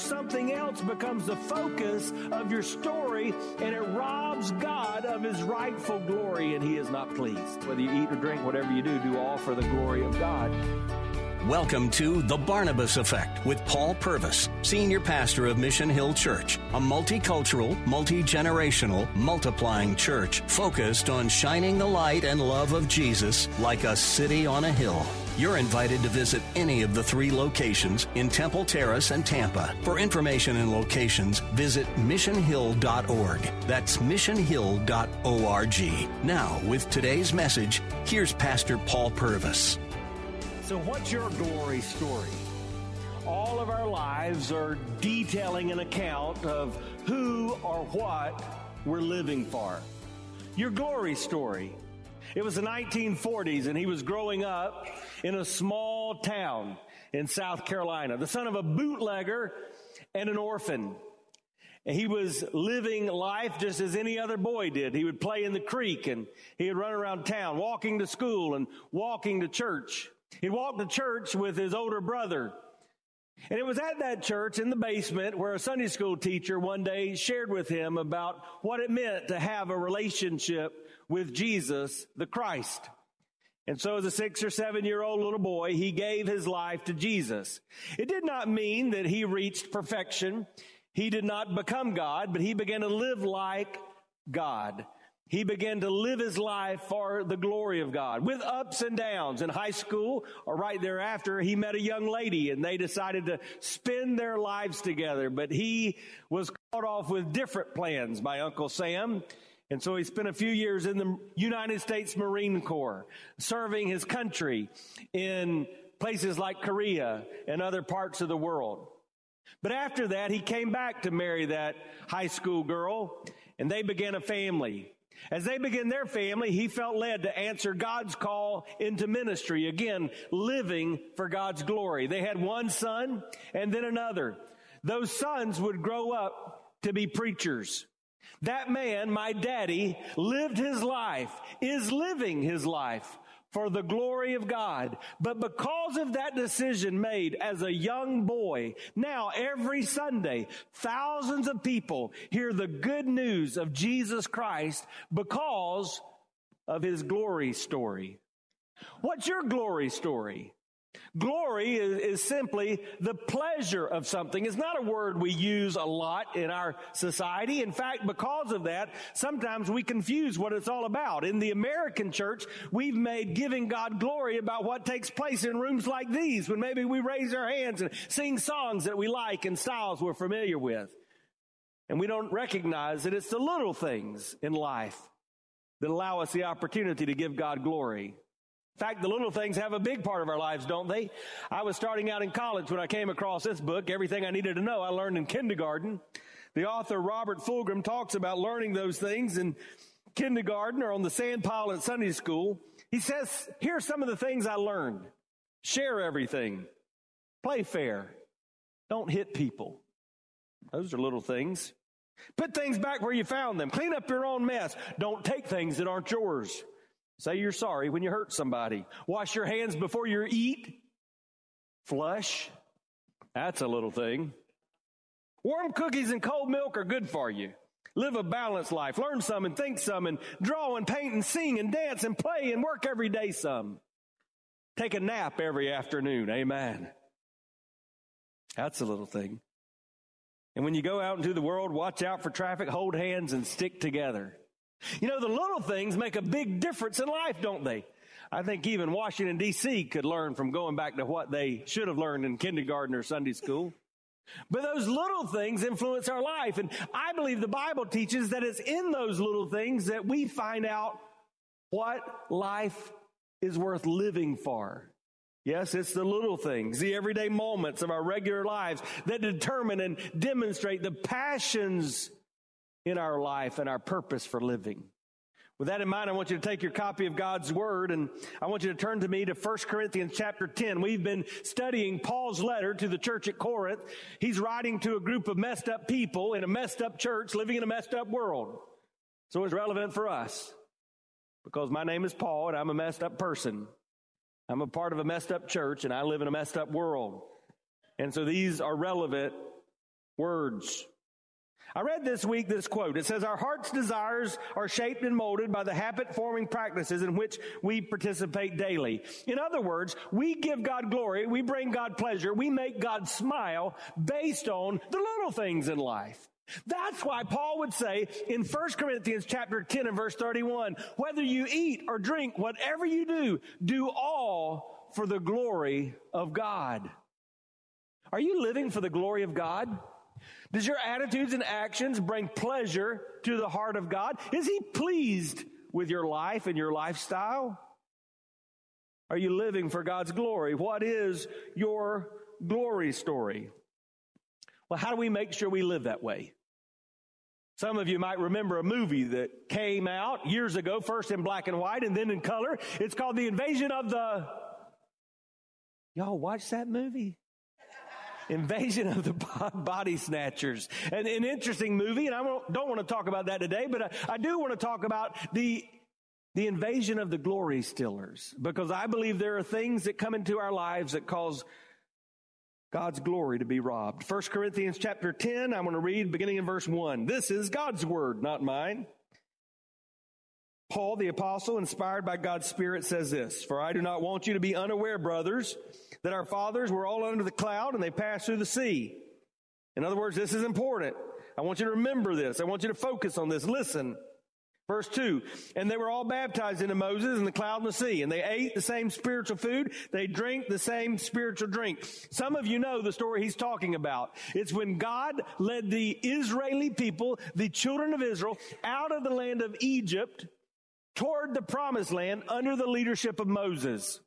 something else becomes the focus of your story and it robs God of his rightful glory and he is not pleased. Whether you eat or drink, whatever you do, do all for the glory of God. Welcome to The Barnabas Effect with Paul Purvis, Senior Pastor of Mission Hill Church, a multicultural, multi generational, multiplying church focused on shining the light and love of Jesus like a city on a hill. You're invited to visit any of the three locations in Temple Terrace and Tampa. For information and locations, visit missionhill.org. That's missionhill.org. Now, with today's message, here's Pastor Paul Purvis. So, what's your glory story? All of our lives are detailing an account of who or what we're living for. Your glory story. It was the 1940s, and he was growing up in a small town in South Carolina, the son of a bootlegger and an orphan. And he was living life just as any other boy did. He would play in the creek and he would run around town, walking to school and walking to church. He'd walk to church with his older brother. And it was at that church in the basement where a Sunday school teacher one day shared with him about what it meant to have a relationship with Jesus, the Christ. And so as a six or seven year old little boy, he gave his life to Jesus. It did not mean that he reached perfection. He did not become God, but he began to live like God he began to live his life for the glory of God with ups and downs. In high school or right thereafter, he met a young lady and they decided to spend their lives together. But he was caught off with different plans by Uncle Sam. And so he spent a few years in the United States Marine Corps, serving his country in places like Korea and other parts of the world. But after that, he came back to marry that high school girl and they began a family. As they began their family, he felt led to answer God's call into ministry. Again, living for God's glory. They had one son and then another. Those sons would grow up to be preachers. That man, my daddy, lived his life, is living his life for the glory of God. But because of that decision made as a young boy, now every Sunday, thousands of people hear the good news of Jesus Christ because of his glory story. What's your glory story? Glory is, is, simply the pleasure of something. It's not a word we use a lot in our society. In fact, because of that, sometimes we confuse what it's all about. In the American church, we've made giving God glory about what takes place in rooms like these when maybe we raise our hands and sing songs that we like and styles we're familiar with. And we don't recognize that it's the little things in life that allow us the opportunity to give God glory. In fact, the little things have a big part of our lives, don't they? I was starting out in college when I came across this book. Everything I needed to know, I learned in kindergarten. The author Robert Fulghum talks about learning those things in kindergarten or on the sand pile at Sunday school. He says, here are some of the things I learned. Share everything. Play fair. Don't hit people. Those are little things. Put things back where you found them. Clean up your own mess. Don't take things that aren't yours. Say you're sorry when you hurt somebody. Wash your hands before you eat. Flush. That's a little thing. Warm cookies and cold milk are good for you. Live a balanced life. Learn some and think some and draw and paint and sing and dance and play and work every day some. Take a nap every afternoon. Amen. That's a little thing. And when you go out into the world, watch out for traffic, hold hands, and stick together. You know, the little things make a big difference in life, don't they? I think even Washington, D.C. could learn from going back to what they should have learned in kindergarten or Sunday school. But those little things influence our life. And I believe the Bible teaches that it's in those little things that we find out what life is worth living for. Yes, it's the little things, the everyday moments of our regular lives that determine and demonstrate the passions in our life and our purpose for living. With that in mind, I want you to take your copy of God's Word and I want you to turn to me to 1 Corinthians chapter 10. We've been studying Paul's letter to the church at Corinth. He's writing to a group of messed up people in a messed up church living in a messed up world. So it's relevant for us because my name is Paul and I'm a messed up person. I'm a part of a messed up church and I live in a messed up world. And so these are relevant words. I read this week this quote. It says, Our heart's desires are shaped and molded by the habit forming practices in which we participate daily. In other words, we give God glory, we bring God pleasure, we make God smile based on the little things in life. That's why Paul would say in 1 Corinthians chapter 10 and verse 31, whether you eat or drink, whatever you do, do all for the glory of God. Are you living for the glory of God? Does your attitudes and actions bring pleasure to the heart of God? Is He pleased with your life and your lifestyle? Are you living for God's glory? What is your glory story? Well, how do we make sure we live that way? Some of you might remember a movie that came out years ago, first in black and white and then in color. It's called The Invasion of the. Y'all watch that movie? Invasion of the Body Snatchers. And an interesting movie, and I don't want to talk about that today, but I, I do want to talk about the the invasion of the glory stealers because I believe there are things that come into our lives that cause God's glory to be robbed. 1 Corinthians chapter 10, I'm going to read beginning in verse 1. This is God's word, not mine. Paul, the apostle, inspired by God's Spirit, says this, For I do not want you to be unaware, brothers, that our fathers were all under the cloud and they passed through the sea. In other words, this is important. I want you to remember this. I want you to focus on this. Listen. Verse 2, and they were all baptized into Moses in the cloud and the sea, and they ate the same spiritual food, they drank the same spiritual drink. Some of you know the story he's talking about. It's when God led the Israeli people, the children of Israel, out of the land of Egypt toward the promised land under the leadership of Moses.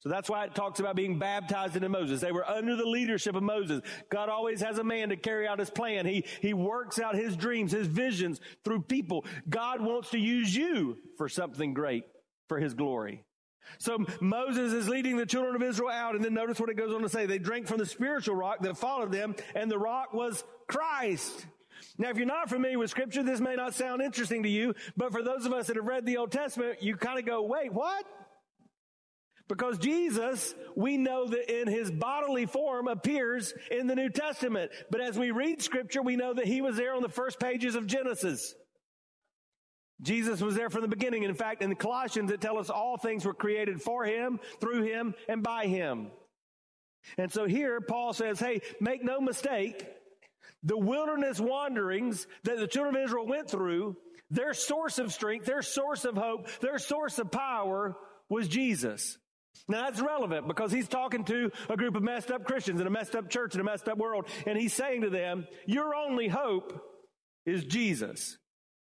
So that's why it talks about being baptized into Moses. They were under the leadership of Moses. God always has a man to carry out his plan. He, he works out his dreams, his visions through people. God wants to use you for something great for his glory. So Moses is leading the children of Israel out, and then notice what it goes on to say. They drank from the spiritual rock that followed them, and the rock was Christ. Now, if you're not familiar with scripture, this may not sound interesting to you, but for those of us that have read the Old Testament, you kind of go, wait, what? Because Jesus, we know that in his bodily form appears in the New Testament. But as we read scripture, we know that he was there on the first pages of Genesis. Jesus was there from the beginning. In fact, in the Colossians, it tells us all things were created for him, through him, and by him. And so here, Paul says, hey, make no mistake, the wilderness wanderings that the children of Israel went through, their source of strength, their source of hope, their source of power was Jesus. Now that's relevant because he's talking to a group of messed up Christians in a messed up church in a messed up world. And he's saying to them, your only hope is Jesus.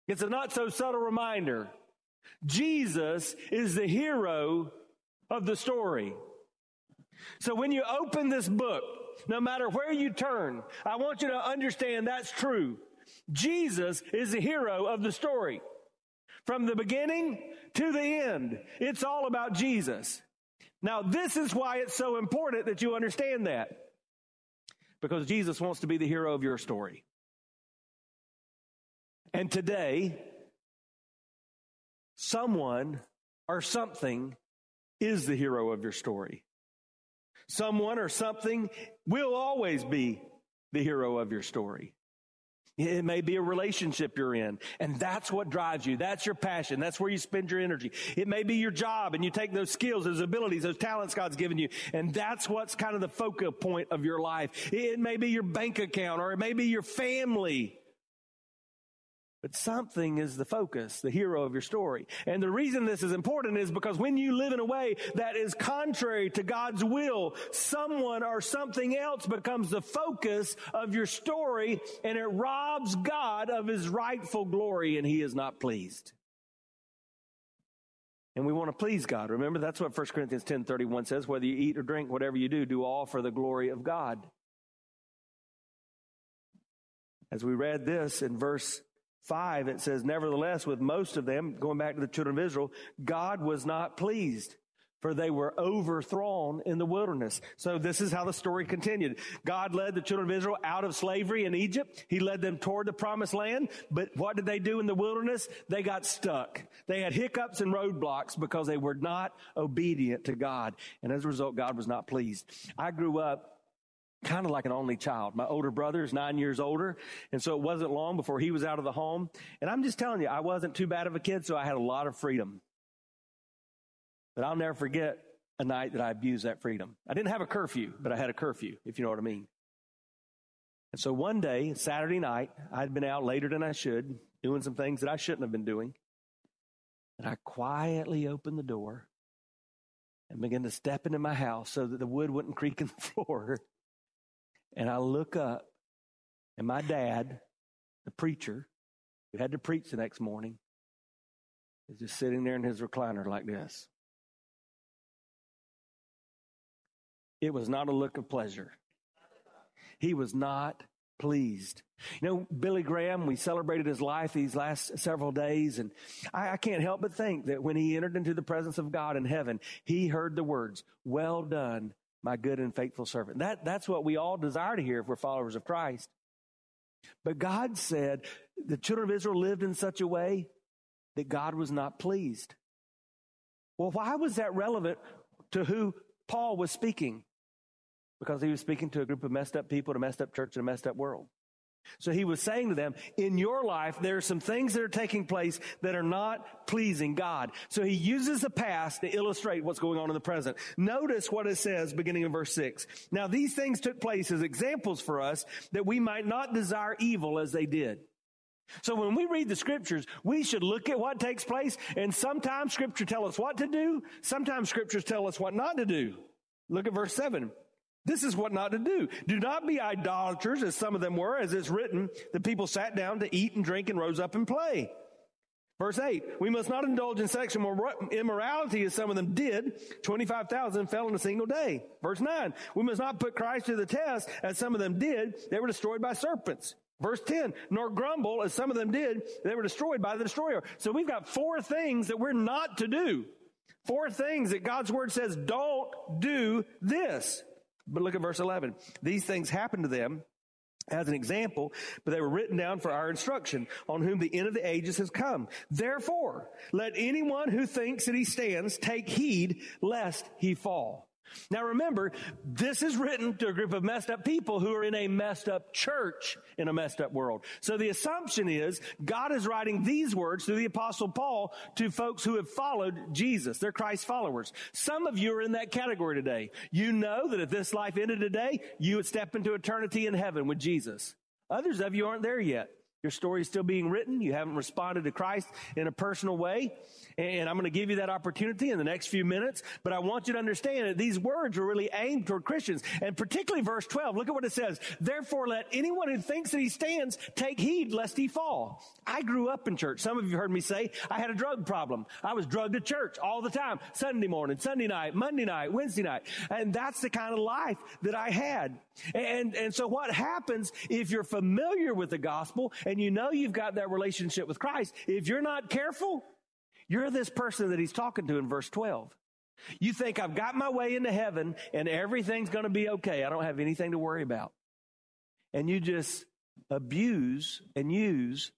It's a not so subtle reminder. Jesus is the hero of the story. So when you open this book, no matter where you turn, I want you to understand that's true. Jesus is the hero of the story. From the beginning to the end, it's all about Jesus. Now, this is why it's so important that you understand that. Because Jesus wants to be the hero of your story. And today, someone or something is the hero of your story. Someone or something will always be the hero of your story. It may be a relationship you're in, and that's what drives you. That's your passion. That's where you spend your energy. It may be your job, and you take those skills, those abilities, those talents God's given you, and that's what's kind of the focal point of your life. It may be your bank account, or it may be your family. But something is the focus, the hero of your story. And the reason this is important is because when you live in a way that is contrary to God's will, someone or something else becomes the focus of your story and it robs God of his rightful glory and he is not pleased. And we want to please God. Remember, that's what 1 Corinthians 10 31 says. Whether you eat or drink, whatever you do, do all for the glory of God. As we read this in verse 5, it says, Nevertheless, with most of them, going back to the children of Israel, God was not pleased for they were overthrown in the wilderness. So this is how the story continued. God led the children of Israel out of slavery in Egypt. He led them toward the promised land. But what did they do in the wilderness? They got stuck. They had hiccups and roadblocks because they were not obedient to God. And as a result, God was not pleased. I grew up kind of like an only child. My older brother is nine years older. And so it wasn't long before he was out of the home. And I'm just telling you, I wasn't too bad of a kid, so I had a lot of freedom. But I'll never forget a night that I abused that freedom. I didn't have a curfew, but I had a curfew, if you know what I mean. And so one day, Saturday night, I'd been out later than I should, doing some things that I shouldn't have been doing. And I quietly opened the door and began to step into my house so that the wood wouldn't creak in the floor. And I look up, and my dad, the preacher, who had to preach the next morning, is just sitting there in his recliner like this. It was not a look of pleasure. He was not pleased. You know, Billy Graham, we celebrated his life these last several days, and I, I, can't help but think that when he entered into the presence of God in heaven, he heard the words, Well done, my good and faithful servant. That, that's what we all desire to hear if we're followers of Christ. But God said the children of Israel lived in such a way that God was not pleased. Well, why was that relevant to who Paul was speaking? because he was speaking to a group of messed up people, a messed up church, and a messed up world. So he was saying to them, in your life, there are some things that are taking place that are not pleasing God. So he uses the past to illustrate what's going on in the present. Notice what it says beginning in verse six. Now these things took place as examples for us that we might not desire evil as they did. So when we read the scriptures, we should look at what takes place and sometimes scripture tell us what to do. Sometimes scriptures tell us what not to do. Look at verse seven. This is what not to do. Do not be idolaters as some of them were, as it's written, the people sat down to eat and drink and rose up and play. Verse 8, we must not indulge in sexual immorality as some of them did. 25,000 fell in a single day. Verse 9, we must not put Christ to the test as some of them did. They were destroyed by serpents. Verse 10, nor grumble as some of them did. They were destroyed by the destroyer. So we've got four things that we're not to do. Four things that God's word says, don't do this. But look at verse 11. These things happened to them as an example, but they were written down for our instruction, on whom the end of the ages has come. Therefore, let anyone who thinks that he stands take heed lest he fall. Now remember, this is written to a group of messed up people who are in a messed up church in a messed up world. So the assumption is God is writing these words through the apostle Paul to folks who have followed Jesus. They're Christ followers. Some of you are in that category today. You know that if this life ended today, you would step into eternity in heaven with Jesus. Others of you aren't there yet. Your story is still being written. You haven't responded to Christ in a personal way. And I'm going to give you that opportunity in the next few minutes. But I want you to understand that these words are really aimed toward Christians. And particularly verse 12. Look at what it says. Therefore, let anyone who thinks that he stands take heed lest he fall. I grew up in church. Some of you heard me say I had a drug problem. I was drugged to church all the time. Sunday morning, Sunday night, Monday night, Wednesday night. And that's the kind of life that I had. And, and so what happens if you're familiar with the gospel and you know you've got that relationship with Christ, if you're not careful, you're this person that he's talking to in verse 12. You think I've got my way into heaven and everything's going to be okay. I don't have anything to worry about. And you just abuse and use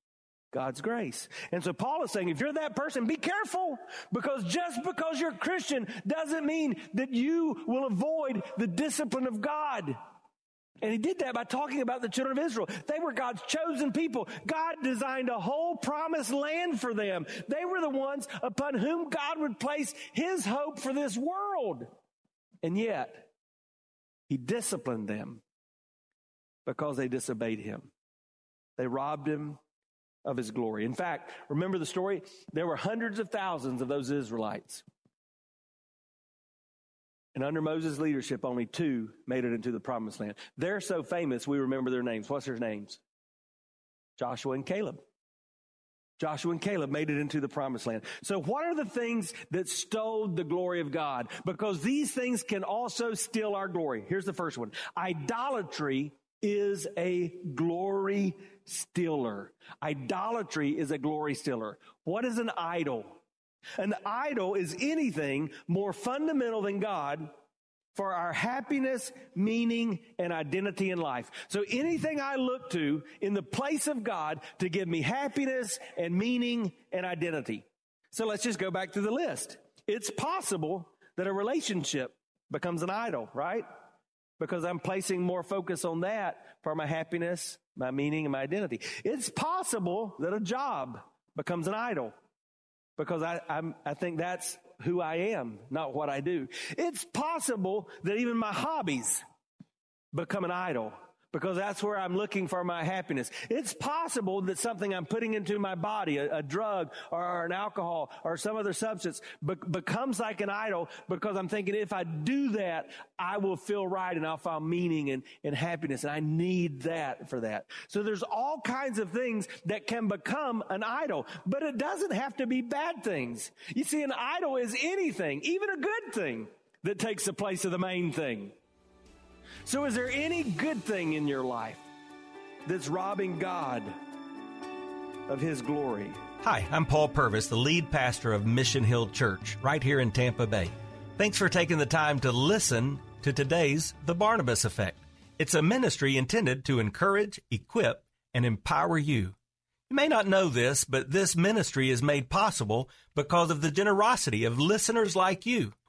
God's grace. And so Paul is saying, if you're that person, be careful because just because you're a Christian doesn't mean that you will avoid the discipline of God. And he did that by talking about the children of Israel. They were God's chosen people. God designed a whole promised land for them. They were the ones upon whom God would place his hope for this world. And yet, he disciplined them because they disobeyed him. They robbed him of his glory. In fact, remember the story? There were hundreds of thousands of those Israelites. And under Moses' leadership, only two made it into the promised land. They're so famous, we remember their names. What's their names? Joshua and Caleb. Joshua and Caleb made it into the promised land. So what are the things that stole the glory of God? Because these things can also steal our glory. Here's the first one. Idolatry is a glory stealer. Idolatry is a glory stealer. What is an idol? An idol is anything more fundamental than God for our happiness, meaning, and identity in life. So anything I look to in the place of God to give me happiness and meaning and identity. So let's just go back to the list. It's possible that a relationship becomes an idol, right? Because I'm placing more focus on that for my happiness, my meaning, and my identity. It's possible that a job becomes an idol because I, I'm, I think that's who I am, not what I do. It's possible that even my hobbies become an idol because that's where I'm looking for my happiness. It's possible that something I'm putting into my body, a, a drug or, an alcohol or some other substance, be- becomes like an idol because I'm thinking if I do that, I will feel right and I'll find meaning and, and happiness. And I need that for that. So there's all kinds of things that can become an idol, but it doesn't have to be bad things. You see, an idol is anything, even a good thing that takes the place of the main thing. So, is there any good thing in your life that's robbing God of His glory? Hi, I'm Paul Purvis, the lead pastor of Mission Hill Church right here in Tampa Bay. Thanks for taking the time to listen to today's The Barnabas Effect. It's a ministry intended to encourage, equip, and empower you. You may not know this, but this ministry is made possible because of the generosity of listeners like you.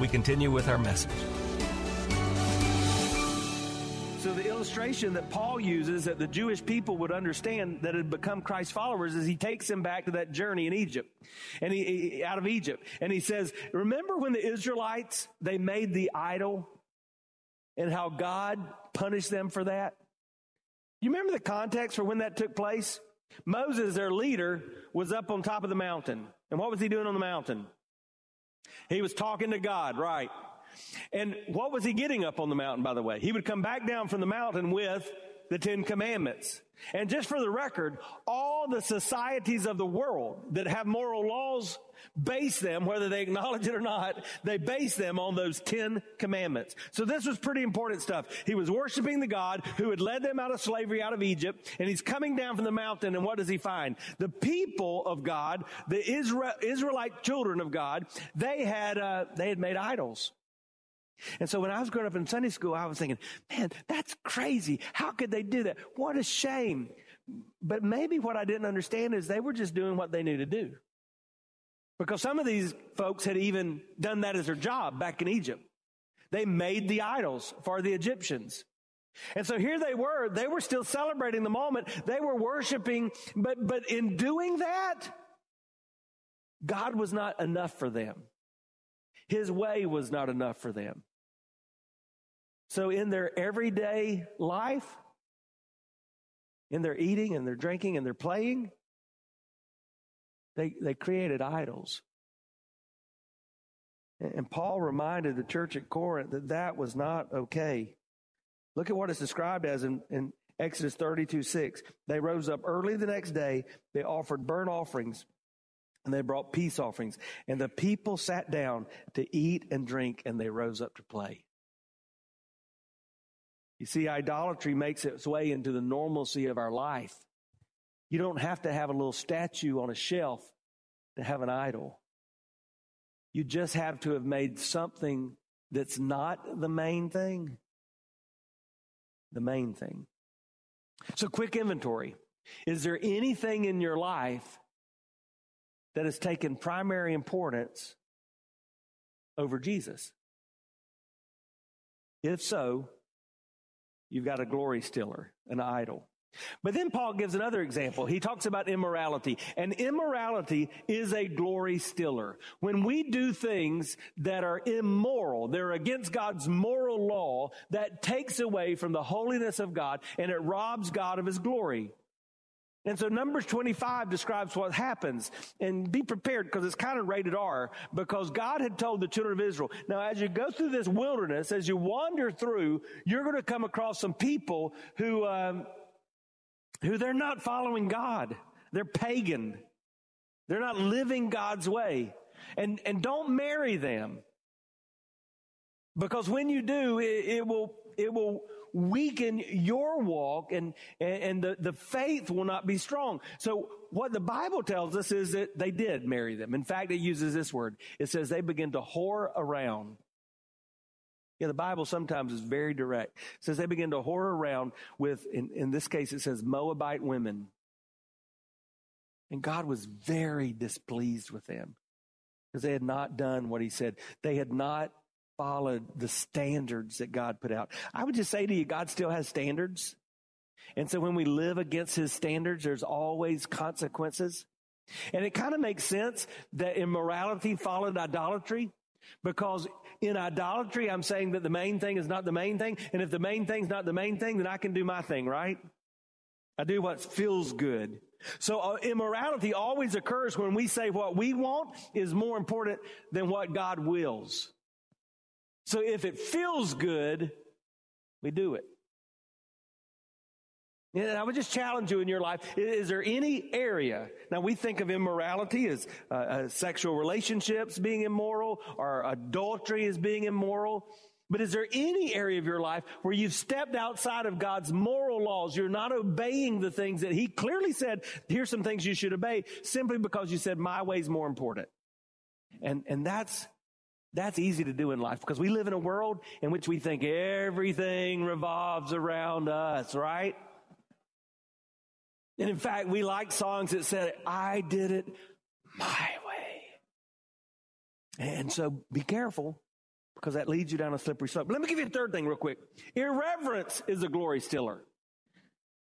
we continue with our message. So, the illustration that Paul uses that the Jewish people would understand that had become Christ's followers is he takes them back to that journey in Egypt and he, he out of Egypt. And he says, Remember when the Israelites they made the idol and how God punished them for that? You remember the context for when that took place? Moses, their leader, was up on top of the mountain. And what was he doing on the mountain? He was talking to God, right? And what was he getting up on the mountain, by the way? He would come back down from the mountain with the Ten Commandments. And just for the record, all the societies of the world that have moral laws base them, whether they acknowledge it or not, they base them on those Ten Commandments. So this was pretty important stuff. He was worshiping the God who had led them out of slavery out of Egypt, and he's coming down from the mountain, and what does he find? The people of God, the Israel, Israelite children of God, they had, uh, they had made idols. And so when I was growing up in Sunday school, I was thinking, man, that's crazy. How could they do that? What a shame. But maybe what I didn't understand is they were just doing what they knew to do. Because some of these folks had even done that as their job back in Egypt. They made the idols for the Egyptians. And so here they were, they were still celebrating the moment. They were worshiping, but, but in doing that, God was not enough for them. His way was not enough for them. So in their everyday life, in their eating and their drinking and their playing, they, they created idols. And Paul reminded the church at Corinth that that was not okay. Look at what it's described as in, in Exodus 32 6. They rose up early the next day, they offered burnt offerings, and they brought peace offerings. And the people sat down to eat and drink, and they rose up to play. You see, idolatry makes its way into the normalcy of our life. You don't have to have a little statue on a shelf to have an idol. You just have to have made something that's not the main thing the main thing. So, quick inventory. Is there anything in your life that has taken primary importance over Jesus? If so, you've got a glory stealer, an idol. But then Paul gives another example. He talks about immorality. And immorality is a glory stiller. When we do things that are immoral, they're against God's moral law, that takes away from the holiness of God and it robs God of his glory. And so Numbers 25 describes what happens. And be prepared because it's kind of rated R because God had told the children of Israel, now as you go through this wilderness, as you wander through, you're going to come across some people who, um, who they're not following God. They're pagan. They're not living God's way. And, and don't marry them. Because when you do, it, it will, it will weaken your walk and, and the, the faith will not be strong. So what the Bible tells us is that they did marry them. In fact, it uses this word. It says they begin to whore around. Yeah, the Bible sometimes is very direct. It says they begin to whore around with, in, in this case, it says Moabite women. And God was very displeased with them because they had not done what he said. They had not followed the standards that God put out. I would just say to you, God still has standards. And so when we live against his standards, there's always consequences. And it kind of makes sense that immorality followed idolatry because in idolatry, I'm saying that the main thing is not the main thing. And if the main thing's not the main thing, then I can do my thing, right? I do what feels good. So uh, immorality always occurs when we say what we want is more important than what God wills. So if it feels good, we do it. And I would just challenge you in your life. Is there any area? Now we think of immorality as uh, uh, sexual relationships being immoral or adultery as being immoral. But is there any area of your life where you've stepped outside of God's moral laws? You're not obeying the things that He clearly said, here's some things you should obey simply because you said my way is more important. And, and that's, that's easy to do in life because we live in a world in which we think everything revolves around us, right? And in fact, we like songs that said, I did it my way. And so be careful because that leads you down a slippery slope. Let me give you a third thing real quick. Irreverence is a glory stiller.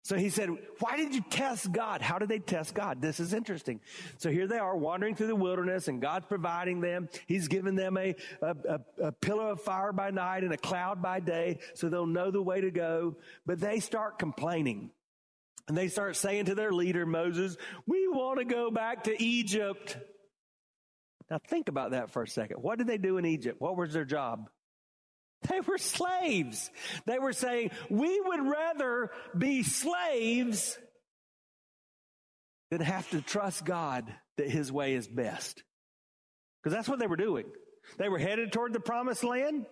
So he said, why did you test God? How did they test God? This is interesting. So here they are wandering through the wilderness and God's providing them. He's given them a, a, a, a pillar of fire by night and a cloud by day so they'll know the way to go. But they start complaining. And they start saying to their leader, Moses, we want to go back to Egypt. Now think about that for a second. What did they do in Egypt? What was their job? They were slaves. They were saying, we would rather be slaves than have to trust God that his way is best. Because that's what they were doing. They were headed toward the promised land,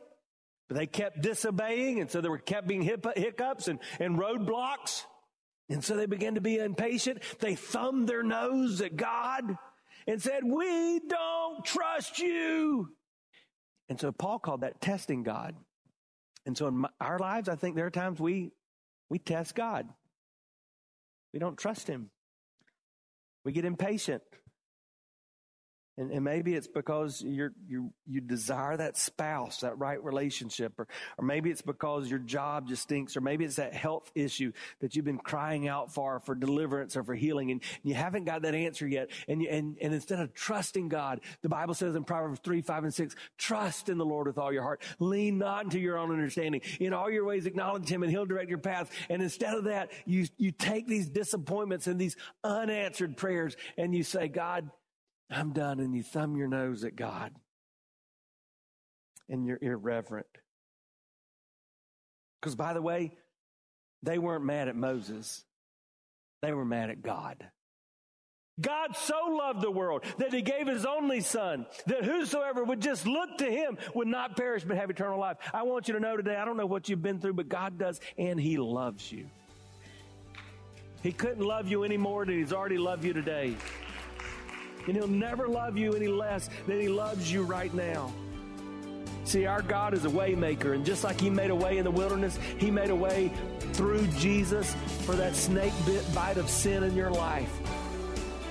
but they kept disobeying, and so there were kept being hiccups and, and roadblocks. And so they began to be impatient. They thumbed their nose at God and said, We don't trust you. And so Paul called that testing God. And so in my, our lives, I think there are times we, we test God. We don't trust him. We get impatient. And, and maybe it's because you're, you you desire that spouse, that right relationship, or, or maybe it's because your job just stinks, or maybe it's that health issue that you've been crying out for, for deliverance or for healing, and you haven't got that answer yet. And, you, and, and instead of trusting God, the Bible says in Proverbs 3, 5, and 6, trust in the Lord with all your heart. Lean not into your own understanding. In all your ways acknowledge Him and He'll direct your path. And instead of that, you, you take these disappointments and these unanswered prayers and you say, God, I'm done. And you thumb your nose at God. And you're irreverent. Because, by the way, they weren't mad at Moses, they were mad at God. God so loved the world that he gave his only son, that whosoever would just look to him would not perish but have eternal life. I want you to know today, I don't know what you've been through, but God does, and he loves you. He couldn't love you any more than he's already loved you today. And He'll never love you any less than He loves you right now. See, our God is a waymaker, and just like He made a way in the wilderness, He made a way through Jesus for that snake bit bite of sin in your life.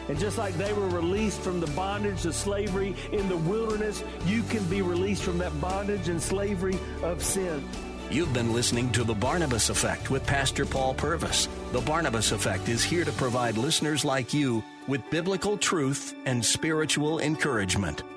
And just like they were released from the bondage of slavery in the wilderness, you can be released from that bondage and slavery of sin. You've been listening to The Barnabas Effect with Pastor Paul Purvis. The Barnabas Effect is here to provide listeners like you with biblical truth and spiritual encouragement.